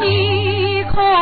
你可。